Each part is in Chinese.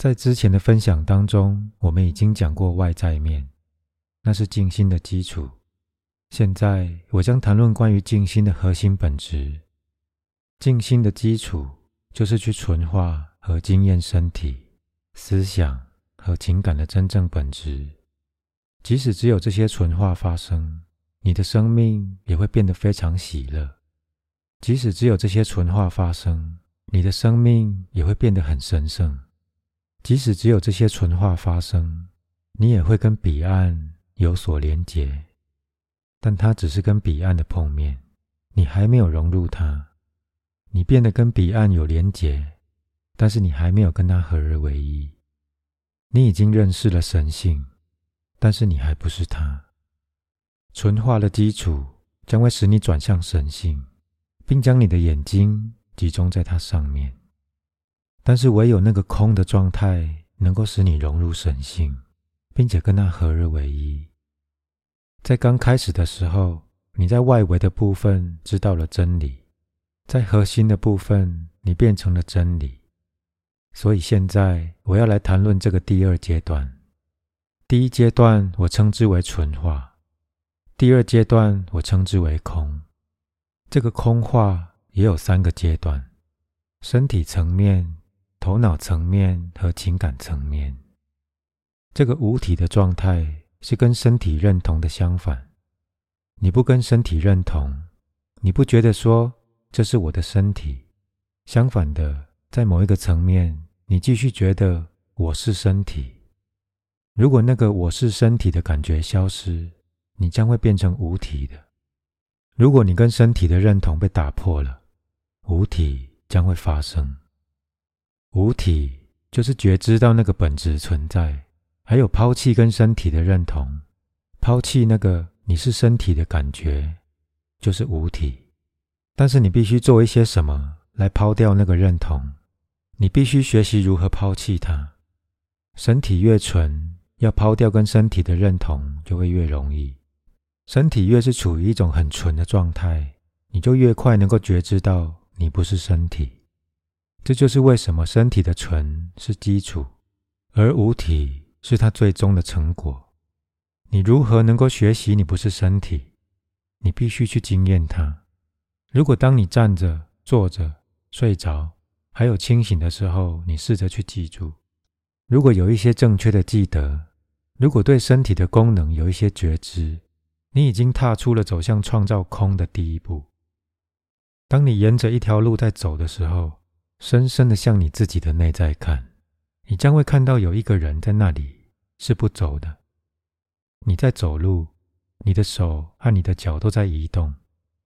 在之前的分享当中，我们已经讲过外在面，那是静心的基础。现在我将谈论关于静心的核心本质。静心的基础就是去纯化和经验身体、思想和情感的真正本质。即使只有这些纯化发生，你的生命也会变得非常喜乐。即使只有这些纯化发生，你的生命也会变得很神圣。即使只有这些纯化发生，你也会跟彼岸有所连结，但它只是跟彼岸的碰面，你还没有融入它。你变得跟彼岸有连结，但是你还没有跟它合而为一。你已经认识了神性，但是你还不是它。纯化的基础将会使你转向神性，并将你的眼睛集中在它上面。但是唯有那个空的状态，能够使你融入神性，并且跟它合而为一。在刚开始的时候，你在外围的部分知道了真理，在核心的部分，你变成了真理。所以现在我要来谈论这个第二阶段。第一阶段我称之为纯化，第二阶段我称之为空。这个空化也有三个阶段：身体层面。头脑层面和情感层面，这个无体的状态是跟身体认同的相反。你不跟身体认同，你不觉得说这是我的身体。相反的，在某一个层面，你继续觉得我是身体。如果那个我是身体的感觉消失，你将会变成无体的。如果你跟身体的认同被打破了，无体将会发生。无体就是觉知到那个本质存在，还有抛弃跟身体的认同，抛弃那个你是身体的感觉，就是无体。但是你必须做一些什么来抛掉那个认同？你必须学习如何抛弃它。身体越纯，要抛掉跟身体的认同就会越容易。身体越是处于一种很纯的状态，你就越快能够觉知到你不是身体。这就是为什么身体的纯是基础，而无体是它最终的成果。你如何能够学习你不是身体？你必须去经验它。如果当你站着、坐着、睡着，还有清醒的时候，你试着去记住。如果有一些正确的记得，如果对身体的功能有一些觉知，你已经踏出了走向创造空的第一步。当你沿着一条路在走的时候，深深的向你自己的内在看，你将会看到有一个人在那里是不走的。你在走路，你的手和你的脚都在移动，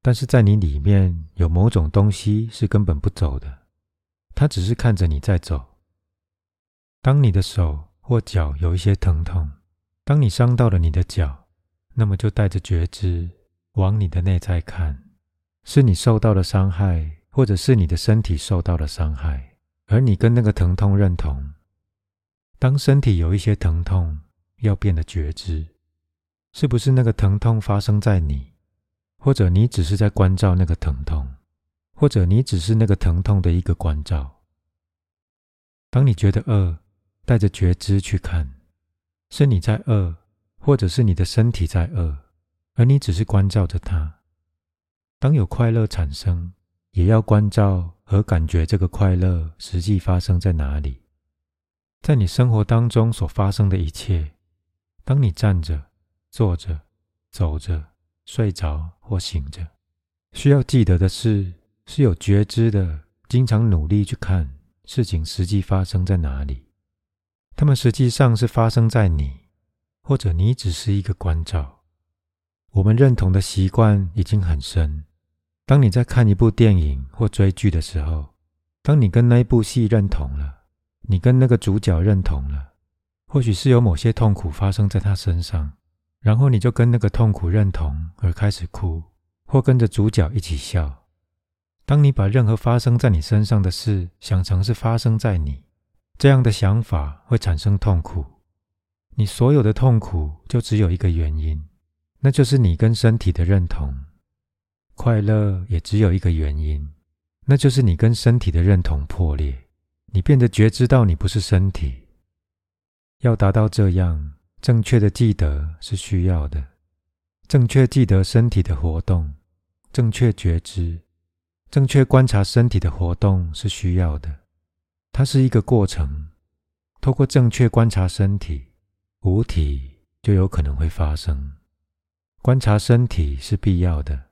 但是在你里面有某种东西是根本不走的，它只是看着你在走。当你的手或脚有一些疼痛，当你伤到了你的脚，那么就带着觉知往你的内在看，是你受到了伤害。或者是你的身体受到了伤害，而你跟那个疼痛认同。当身体有一些疼痛，要变得觉知，是不是那个疼痛发生在你，或者你只是在关照那个疼痛，或者你只是那个疼痛的一个关照。当你觉得饿，带着觉知去看，是你在饿，或者是你的身体在饿，而你只是关照着它。当有快乐产生。也要关照和感觉这个快乐实际发生在哪里，在你生活当中所发生的一切。当你站着、坐着、走着、睡着或醒着，需要记得的是，是有觉知的，经常努力去看事情实际发生在哪里。他们实际上是发生在你，或者你只是一个关照。我们认同的习惯已经很深。当你在看一部电影或追剧的时候，当你跟那一部戏认同了，你跟那个主角认同了，或许是有某些痛苦发生在他身上，然后你就跟那个痛苦认同而开始哭，或跟着主角一起笑。当你把任何发生在你身上的事想成是发生在你，这样的想法会产生痛苦。你所有的痛苦就只有一个原因，那就是你跟身体的认同。快乐也只有一个原因，那就是你跟身体的认同破裂，你变得觉知到你不是身体，要达到这样正确的记得是需要的，正确记得身体的活动，正确觉知，正确观察身体的活动是需要的。它是一个过程，透过正确观察身体，无体就有可能会发生。观察身体是必要的。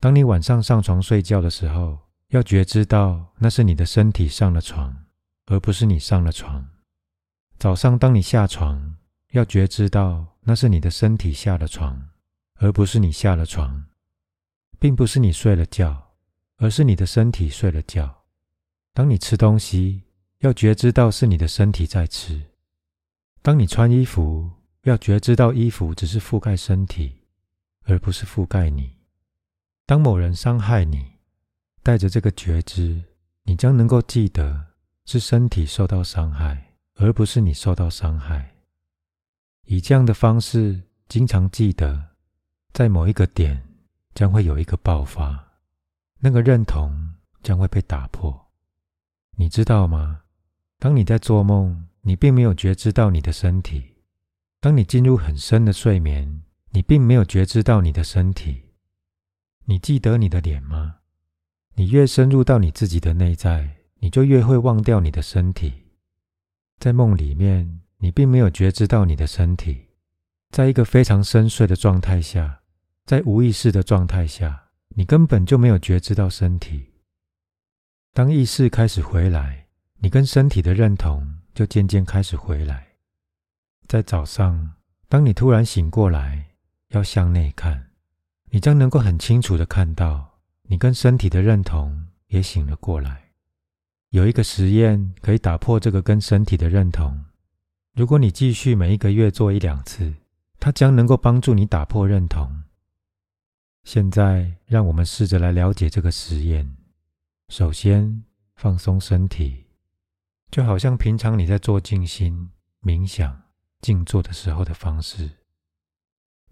当你晚上上床睡觉的时候，要觉知到那是你的身体上了床，而不是你上了床。早上当你下床，要觉知到那是你的身体下了床，而不是你下了床，并不是你睡了觉，而是你的身体睡了觉。当你吃东西，要觉知到是你的身体在吃；当你穿衣服，要觉知到衣服只是覆盖身体，而不是覆盖你。当某人伤害你，带着这个觉知，你将能够记得是身体受到伤害，而不是你受到伤害。以这样的方式，经常记得，在某一个点将会有一个爆发，那个认同将会被打破。你知道吗？当你在做梦，你并没有觉知到你的身体；当你进入很深的睡眠，你并没有觉知到你的身体。你记得你的脸吗？你越深入到你自己的内在，你就越会忘掉你的身体。在梦里面，你并没有觉知到你的身体。在一个非常深睡的状态下，在无意识的状态下，你根本就没有觉知到身体。当意识开始回来，你跟身体的认同就渐渐开始回来。在早上，当你突然醒过来，要向内看。你将能够很清楚的看到，你跟身体的认同也醒了过来。有一个实验可以打破这个跟身体的认同。如果你继续每一个月做一两次，它将能够帮助你打破认同。现在，让我们试着来了解这个实验。首先，放松身体，就好像平常你在做静心、冥想、静坐的时候的方式。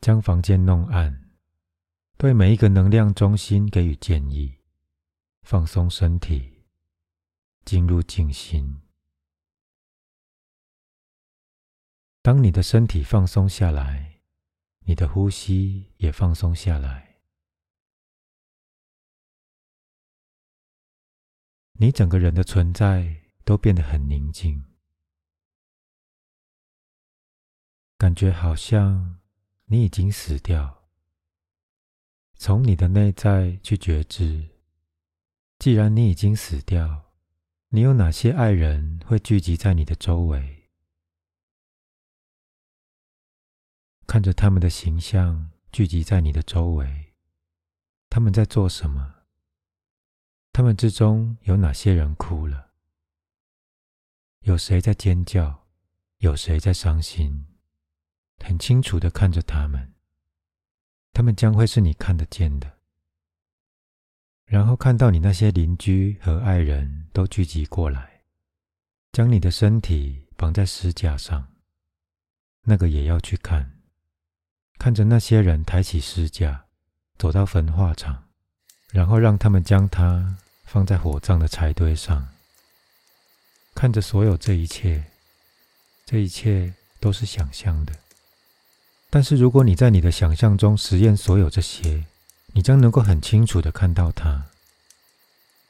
将房间弄暗。对每一个能量中心给予建议，放松身体，进入静心。当你的身体放松下来，你的呼吸也放松下来，你整个人的存在都变得很宁静，感觉好像你已经死掉。从你的内在去觉知，既然你已经死掉，你有哪些爱人会聚集在你的周围？看着他们的形象聚集在你的周围，他们在做什么？他们之中有哪些人哭了？有谁在尖叫？有谁在伤心？很清楚的看着他们。他们将会是你看得见的，然后看到你那些邻居和爱人都聚集过来，将你的身体绑在石架上，那个也要去看，看着那些人抬起石架，走到焚化场，然后让他们将它放在火葬的柴堆上，看着所有这一切，这一切都是想象的。但是，如果你在你的想象中实验所有这些，你将能够很清楚的看到它。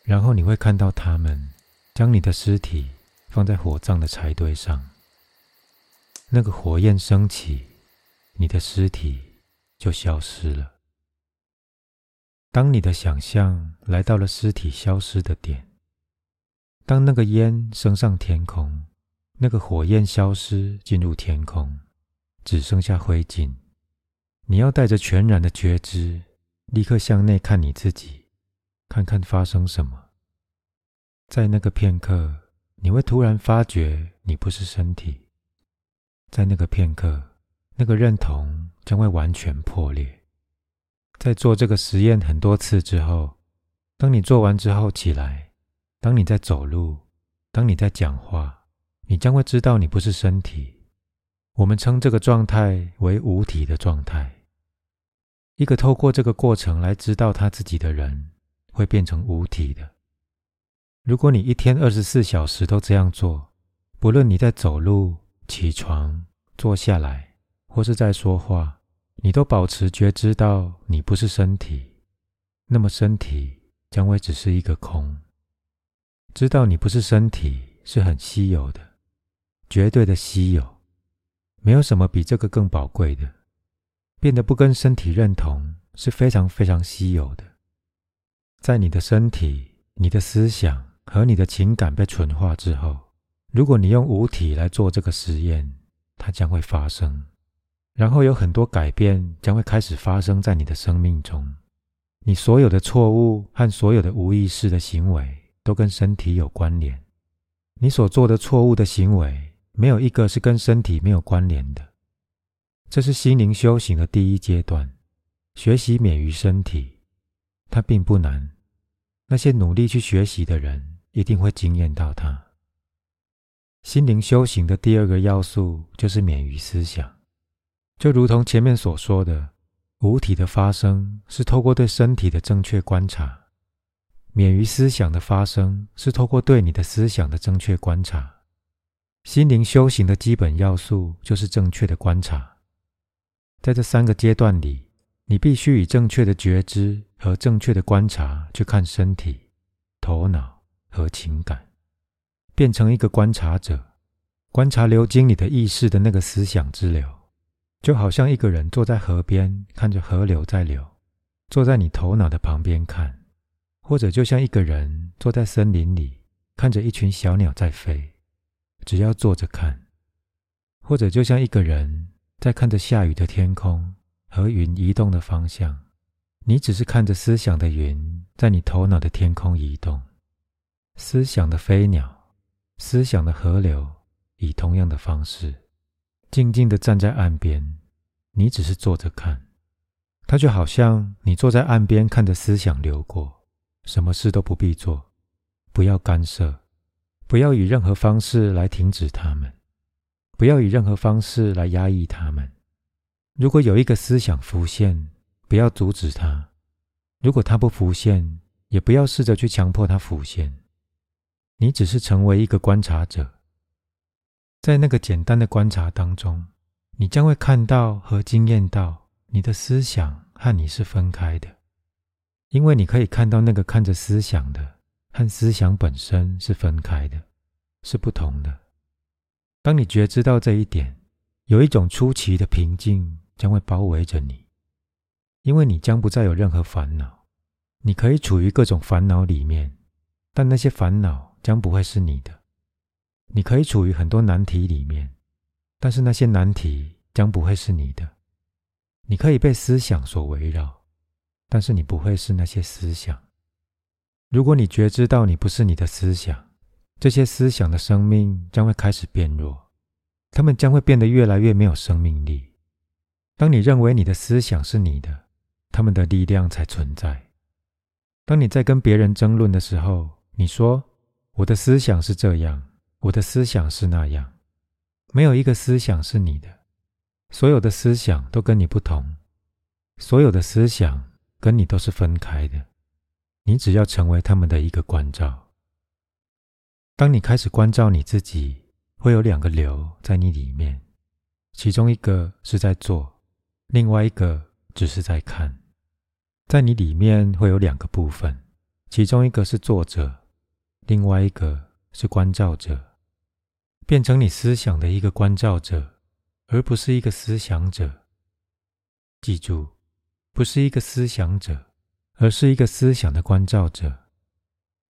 然后你会看到他们将你的尸体放在火葬的柴堆上，那个火焰升起，你的尸体就消失了。当你的想象来到了尸体消失的点，当那个烟升上天空，那个火焰消失进入天空。只剩下灰烬，你要带着全然的觉知，立刻向内看你自己，看看发生什么。在那个片刻，你会突然发觉你不是身体。在那个片刻，那个认同将会完全破裂。在做这个实验很多次之后，当你做完之后起来，当你在走路，当你在讲话，你将会知道你不是身体。我们称这个状态为无体的状态。一个透过这个过程来知道他自己的人，会变成无体的。如果你一天二十四小时都这样做，不论你在走路、起床、坐下来，或是在说话，你都保持觉知到你不是身体，那么身体将会只是一个空。知道你不是身体是很稀有的，绝对的稀有，没有什么比这个更宝贵的。变得不跟身体认同是非常非常稀有的。在你的身体、你的思想和你的情感被纯化之后，如果你用五体来做这个实验，它将会发生，然后有很多改变将会开始发生在你的生命中。你所有的错误和所有的无意识的行为都跟身体有关联。你所做的错误的行为，没有一个是跟身体没有关联的。这是心灵修行的第一阶段，学习免于身体，它并不难。那些努力去学习的人，一定会惊艳到它。心灵修行的第二个要素就是免于思想，就如同前面所说的，五体的发生是透过对身体的正确观察，免于思想的发生是透过对你的思想的正确观察。心灵修行的基本要素就是正确的观察。在这三个阶段里，你必须以正确的觉知和正确的观察去看身体、头脑和情感，变成一个观察者，观察流经你的意识的那个思想之流，就好像一个人坐在河边看着河流在流，坐在你头脑的旁边看，或者就像一个人坐在森林里看着一群小鸟在飞，只要坐着看，或者就像一个人。在看着下雨的天空和云移动的方向，你只是看着思想的云在你头脑的天空移动，思想的飞鸟，思想的河流，以同样的方式，静静的站在岸边，你只是坐着看，它就好像你坐在岸边看着思想流过，什么事都不必做，不要干涉，不要以任何方式来停止他们。不要以任何方式来压抑他们。如果有一个思想浮现，不要阻止它；如果它不浮现，也不要试着去强迫它浮现。你只是成为一个观察者，在那个简单的观察当中，你将会看到和经验到你的思想和你是分开的，因为你可以看到那个看着思想的和思想本身是分开的，是不同的。当你觉知到这一点，有一种出奇的平静将会包围着你，因为你将不再有任何烦恼。你可以处于各种烦恼里面，但那些烦恼将不会是你的。你可以处于很多难题里面，但是那些难题将不会是你的。你可以被思想所围绕，但是你不会是那些思想。如果你觉知到你不是你的思想，这些思想的生命将会开始变弱，他们将会变得越来越没有生命力。当你认为你的思想是你的，他们的力量才存在。当你在跟别人争论的时候，你说：“我的思想是这样，我的思想是那样。”没有一个思想是你的，所有的思想都跟你不同，所有的思想跟你都是分开的。你只要成为他们的一个关照。当你开始关照你自己，会有两个流在你里面，其中一个是在做，另外一个只是在看。在你里面会有两个部分，其中一个是作者，另外一个是关照者，变成你思想的一个关照者，而不是一个思想者。记住，不是一个思想者，而是一个思想的关照者。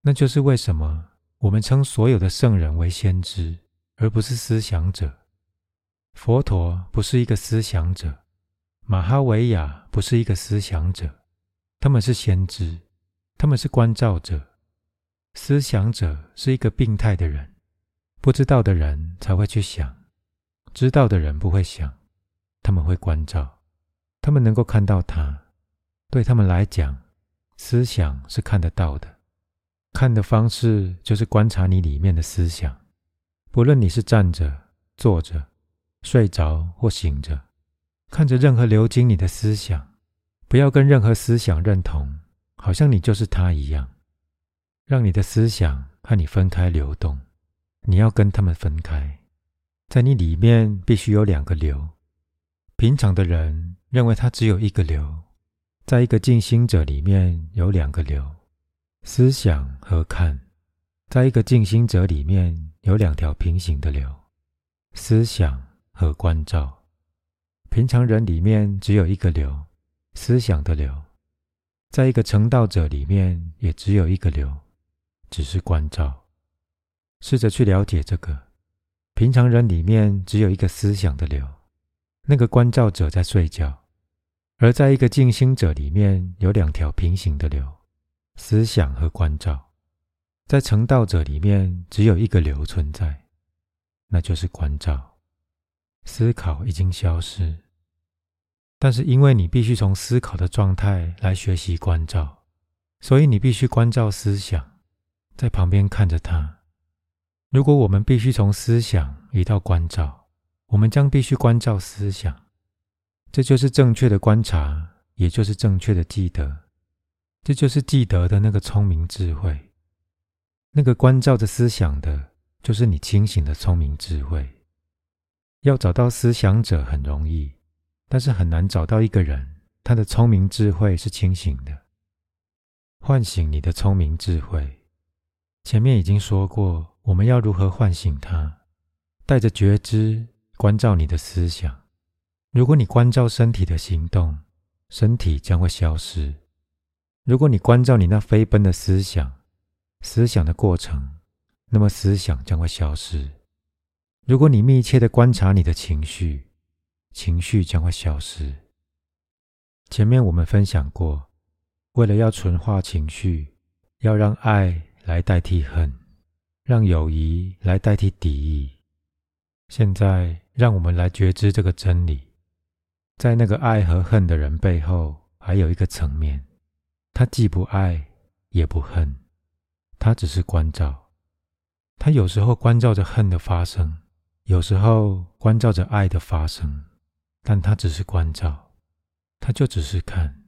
那就是为什么。我们称所有的圣人为先知，而不是思想者。佛陀不是一个思想者，马哈维亚不是一个思想者，他们是先知，他们是关照者。思想者是一个病态的人，不知道的人才会去想，知道的人不会想，他们会关照，他们能够看到他。对他们来讲，思想是看得到的。看的方式就是观察你里面的思想，不论你是站着、坐着、睡着或醒着，看着任何流经你的思想，不要跟任何思想认同，好像你就是他一样，让你的思想和你分开流动，你要跟他们分开。在你里面必须有两个流。平常的人认为它只有一个流，在一个静心者里面有两个流：思想和看。在一个静心者里面有两条平行的流：思想和关照。平常人里面只有一个流，思想的流。在一个成道者里面，也只有一个流，只是关照。试着去了解这个。平常人里面只有一个思想的流，那个关照者在睡觉；而在一个静心者里面有两条平行的流，思想和关照。在成道者里面只有一个流存在，那就是关照。思考已经消失。但是，因为你必须从思考的状态来学习关照，所以你必须关照思想，在旁边看着它。如果我们必须从思想移到关照，我们将必须关照思想。这就是正确的观察，也就是正确的记得。这就是记得的那个聪明智慧。那个关照着思想的，就是你清醒的聪明智慧。要找到思想者很容易。但是很难找到一个人，他的聪明智慧是清醒的。唤醒你的聪明智慧，前面已经说过，我们要如何唤醒它？带着觉知关照你的思想。如果你关照身体的行动，身体将会消失；如果你关照你那飞奔的思想，思想的过程，那么思想将会消失。如果你密切的观察你的情绪，情绪将会消失。前面我们分享过，为了要纯化情绪，要让爱来代替恨，让友谊来代替敌意。现在，让我们来觉知这个真理：在那个爱和恨的人背后，还有一个层面，他既不爱也不恨，他只是关照。他有时候关照着恨的发生，有时候关照着爱的发生。但他只是关照，他就只是看。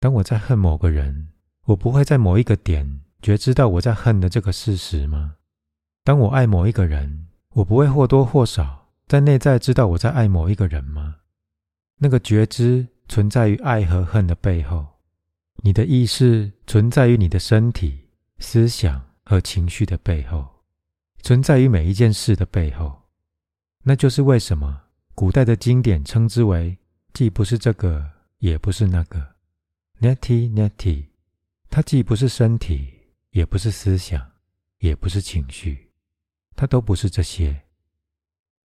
当我在恨某个人，我不会在某一个点觉知到我在恨的这个事实吗？当我爱某一个人，我不会或多或少在内在知道我在爱某一个人吗？那个觉知存在于爱和恨的背后，你的意识存在于你的身体、思想和情绪的背后，存在于每一件事的背后。那就是为什么。古代的经典称之为，既不是这个，也不是那个，neti neti，它既不是身体，也不是思想，也不是情绪，它都不是这些。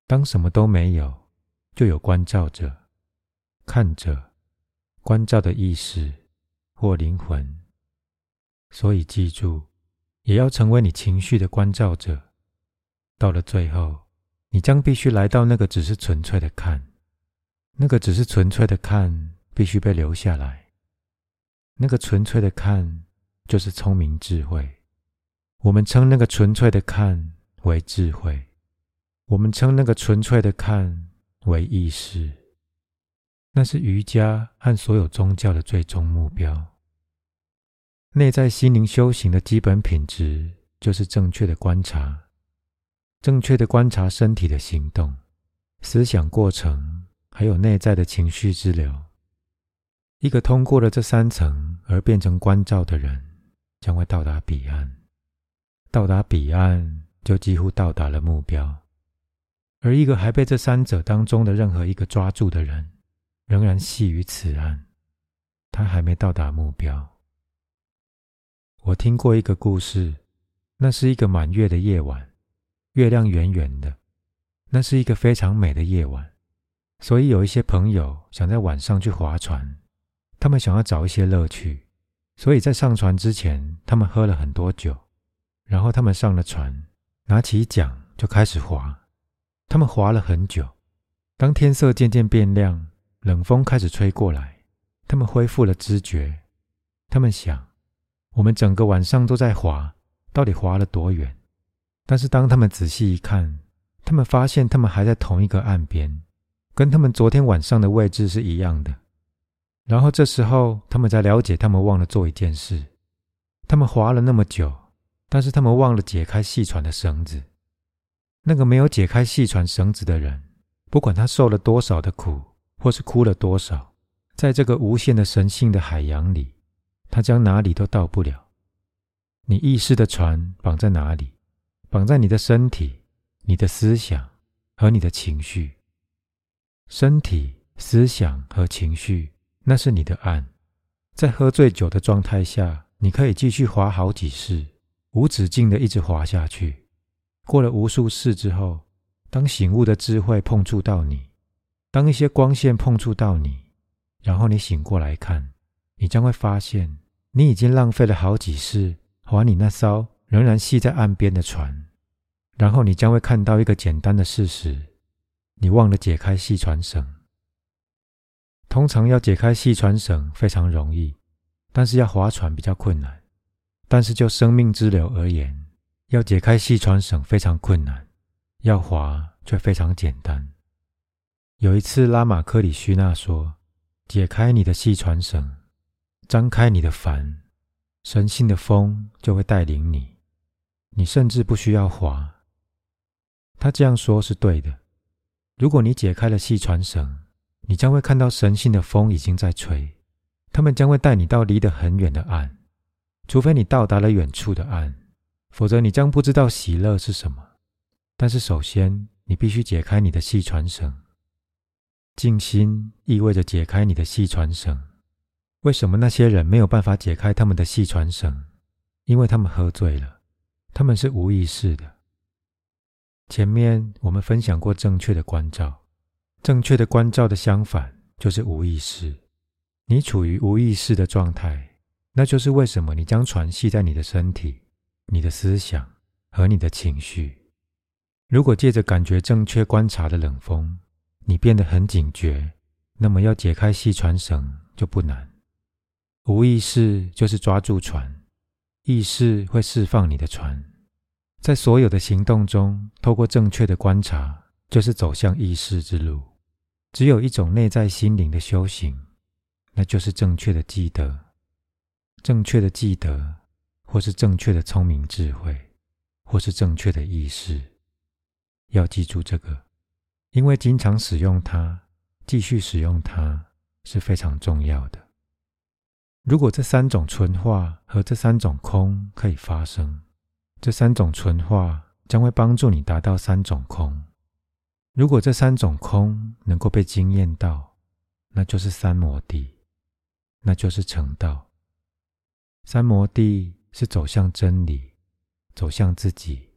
当什么都没有，就有关照者，看着，关照的意识或灵魂。所以记住，也要成为你情绪的关照者。到了最后。你将必须来到那个只是纯粹的看，那个只是纯粹的看，必须被留下来。那个纯粹的看，就是聪明智慧。我们称那个纯粹的看为智慧，我们称那个纯粹的看为意识。那是瑜伽和所有宗教的最终目标。内在心灵修行的基本品质，就是正确的观察。正确的观察身体的行动、思想过程，还有内在的情绪之流。一个通过了这三层而变成关照的人，将会到达彼岸。到达彼岸，就几乎到达了目标。而一个还被这三者当中的任何一个抓住的人，仍然系于此岸，他还没到达目标。我听过一个故事，那是一个满月的夜晚。月亮圆圆的，那是一个非常美的夜晚，所以有一些朋友想在晚上去划船。他们想要找一些乐趣，所以在上船之前，他们喝了很多酒。然后他们上了船，拿起桨就开始划。他们划了很久，当天色渐渐变亮，冷风开始吹过来，他们恢复了知觉。他们想：我们整个晚上都在滑，到底滑了多远？但是当他们仔细一看，他们发现他们还在同一个岸边，跟他们昨天晚上的位置是一样的。然后这时候，他们才了解他们忘了做一件事：他们滑了那么久，但是他们忘了解开细船的绳子。那个没有解开细船绳子的人，不管他受了多少的苦，或是哭了多少，在这个无限的神性的海洋里，他将哪里都到不了。你意识的船绑在哪里？绑在你的身体、你的思想和你的情绪。身体、思想和情绪，那是你的岸。在喝醉酒的状态下，你可以继续滑好几世，无止境的一直滑下去。过了无数世之后，当醒悟的智慧碰触到你，当一些光线碰触到你，然后你醒过来看，你将会发现，你已经浪费了好几世划你那艘仍然系在岸边的船。然后你将会看到一个简单的事实：你忘了解开细船绳。通常要解开细船绳非常容易，但是要划船比较困难。但是就生命之流而言，要解开细船绳非常困难，要划却非常简单。有一次，拉玛克里须那说：“解开你的细船绳，张开你的帆，神性的风就会带领你，你甚至不需要划。”他这样说是对的。如果你解开了细船绳，你将会看到神性的风已经在吹，他们将会带你到离得很远的岸。除非你到达了远处的岸，否则你将不知道喜乐是什么。但是首先，你必须解开你的细船绳。静心意味着解开你的细船绳。为什么那些人没有办法解开他们的细船绳？因为他们喝醉了，他们是无意识的。前面我们分享过正确的关照，正确的关照的相反就是无意识。你处于无意识的状态，那就是为什么你将船系在你的身体、你的思想和你的情绪。如果借着感觉正确观察的冷风，你变得很警觉，那么要解开系船绳就不难。无意识就是抓住船，意识会释放你的船。在所有的行动中，透过正确的观察，就是走向意识之路。只有一种内在心灵的修行，那就是正确的记得，正确的记得，或是正确的聪明智慧，或是正确的意识。要记住这个，因为经常使用它，继续使用它是非常重要的。如果这三种纯化和这三种空可以发生。这三种纯化将会帮助你达到三种空。如果这三种空能够被惊艳到，那就是三摩地，那就是成道。三摩地是走向真理、走向自己、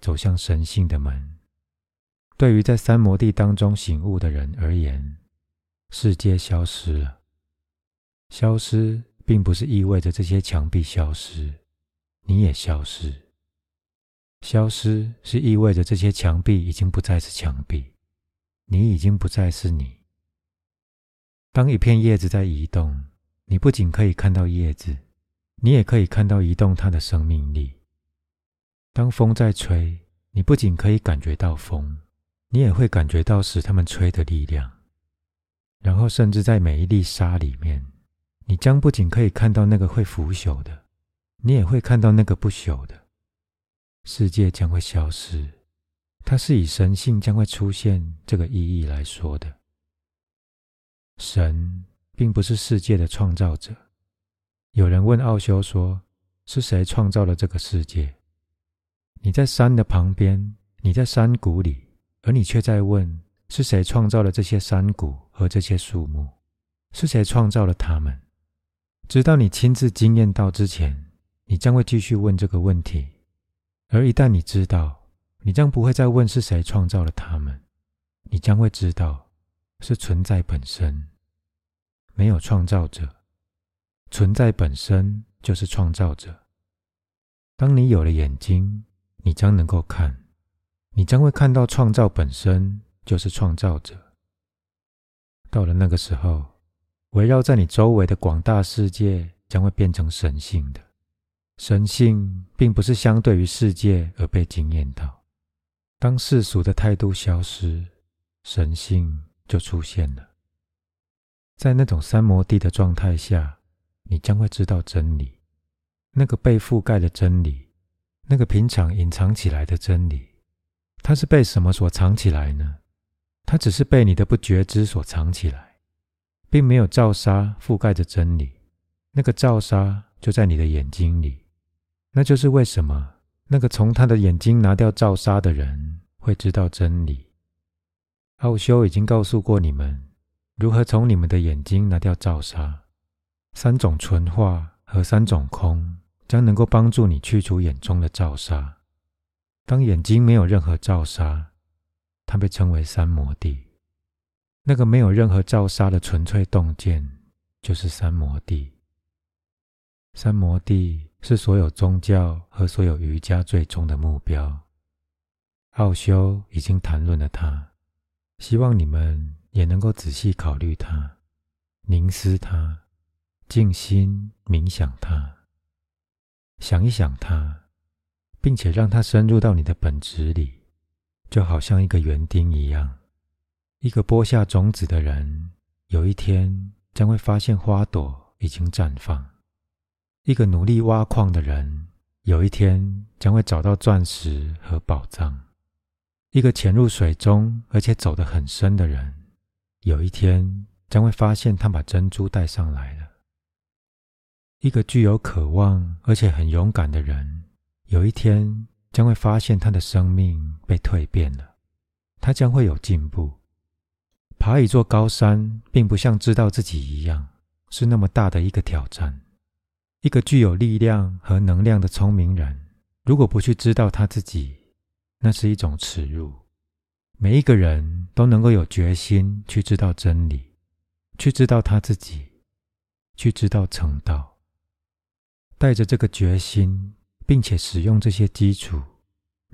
走向神性的门。对于在三摩地当中醒悟的人而言，世界消失了。消失并不是意味着这些墙壁消失，你也消失。消失是意味着这些墙壁已经不再是墙壁，你已经不再是你。当一片叶子在移动，你不仅可以看到叶子，你也可以看到移动它的生命力。当风在吹，你不仅可以感觉到风，你也会感觉到使他们吹的力量。然后，甚至在每一粒沙里面，你将不仅可以看到那个会腐朽的，你也会看到那个不朽的。世界将会消失，它是以神性将会出现这个意义来说的。神并不是世界的创造者。有人问奥修说：“是谁创造了这个世界？”你在山的旁边，你在山谷里，而你却在问：“是谁创造了这些山谷和这些树木？是谁创造了它们？”直到你亲自经验到之前，你将会继续问这个问题。而一旦你知道，你将不会再问是谁创造了他们，你将会知道是存在本身，没有创造者，存在本身就是创造者。当你有了眼睛，你将能够看，你将会看到创造本身就是创造者。到了那个时候，围绕在你周围的广大世界将会变成神性的。神性并不是相对于世界而被惊艳到。当世俗的态度消失，神性就出现了。在那种三摩地的状态下，你将会知道真理，那个被覆盖的真理，那个平常隐藏起来的真理，它是被什么所藏起来呢？它只是被你的不觉知所藏起来，并没有罩纱覆盖着真理。那个罩纱就在你的眼睛里。那就是为什么那个从他的眼睛拿掉罩纱的人会知道真理。奥修已经告诉过你们如何从你们的眼睛拿掉罩纱。三种纯化和三种空将能够帮助你去除眼中的罩纱。当眼睛没有任何罩纱，它被称为三摩地。那个没有任何罩纱的纯粹洞见，就是三摩地。三摩地是所有宗教和所有瑜伽最终的目标。奥修已经谈论了它，希望你们也能够仔细考虑它，凝思它。静心冥想它，想一想它，并且让它深入到你的本质里，就好像一个园丁一样。一个播下种子的人，有一天将会发现花朵已经绽放；一个努力挖矿的人，有一天将会找到钻石和宝藏；一个潜入水中而且走得很深的人，有一天将会发现他把珍珠带上来了。一个具有渴望而且很勇敢的人，有一天将会发现他的生命被蜕变了，他将会有进步。爬一座高山，并不像知道自己一样是那么大的一个挑战。一个具有力量和能量的聪明人，如果不去知道他自己，那是一种耻辱。每一个人都能够有决心去知道真理，去知道他自己，去知道成道。带着这个决心，并且使用这些基础，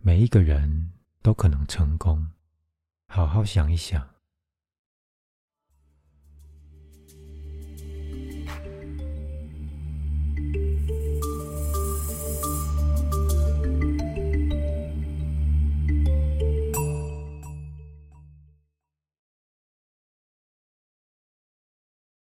每一个人都可能成功。好好想一想。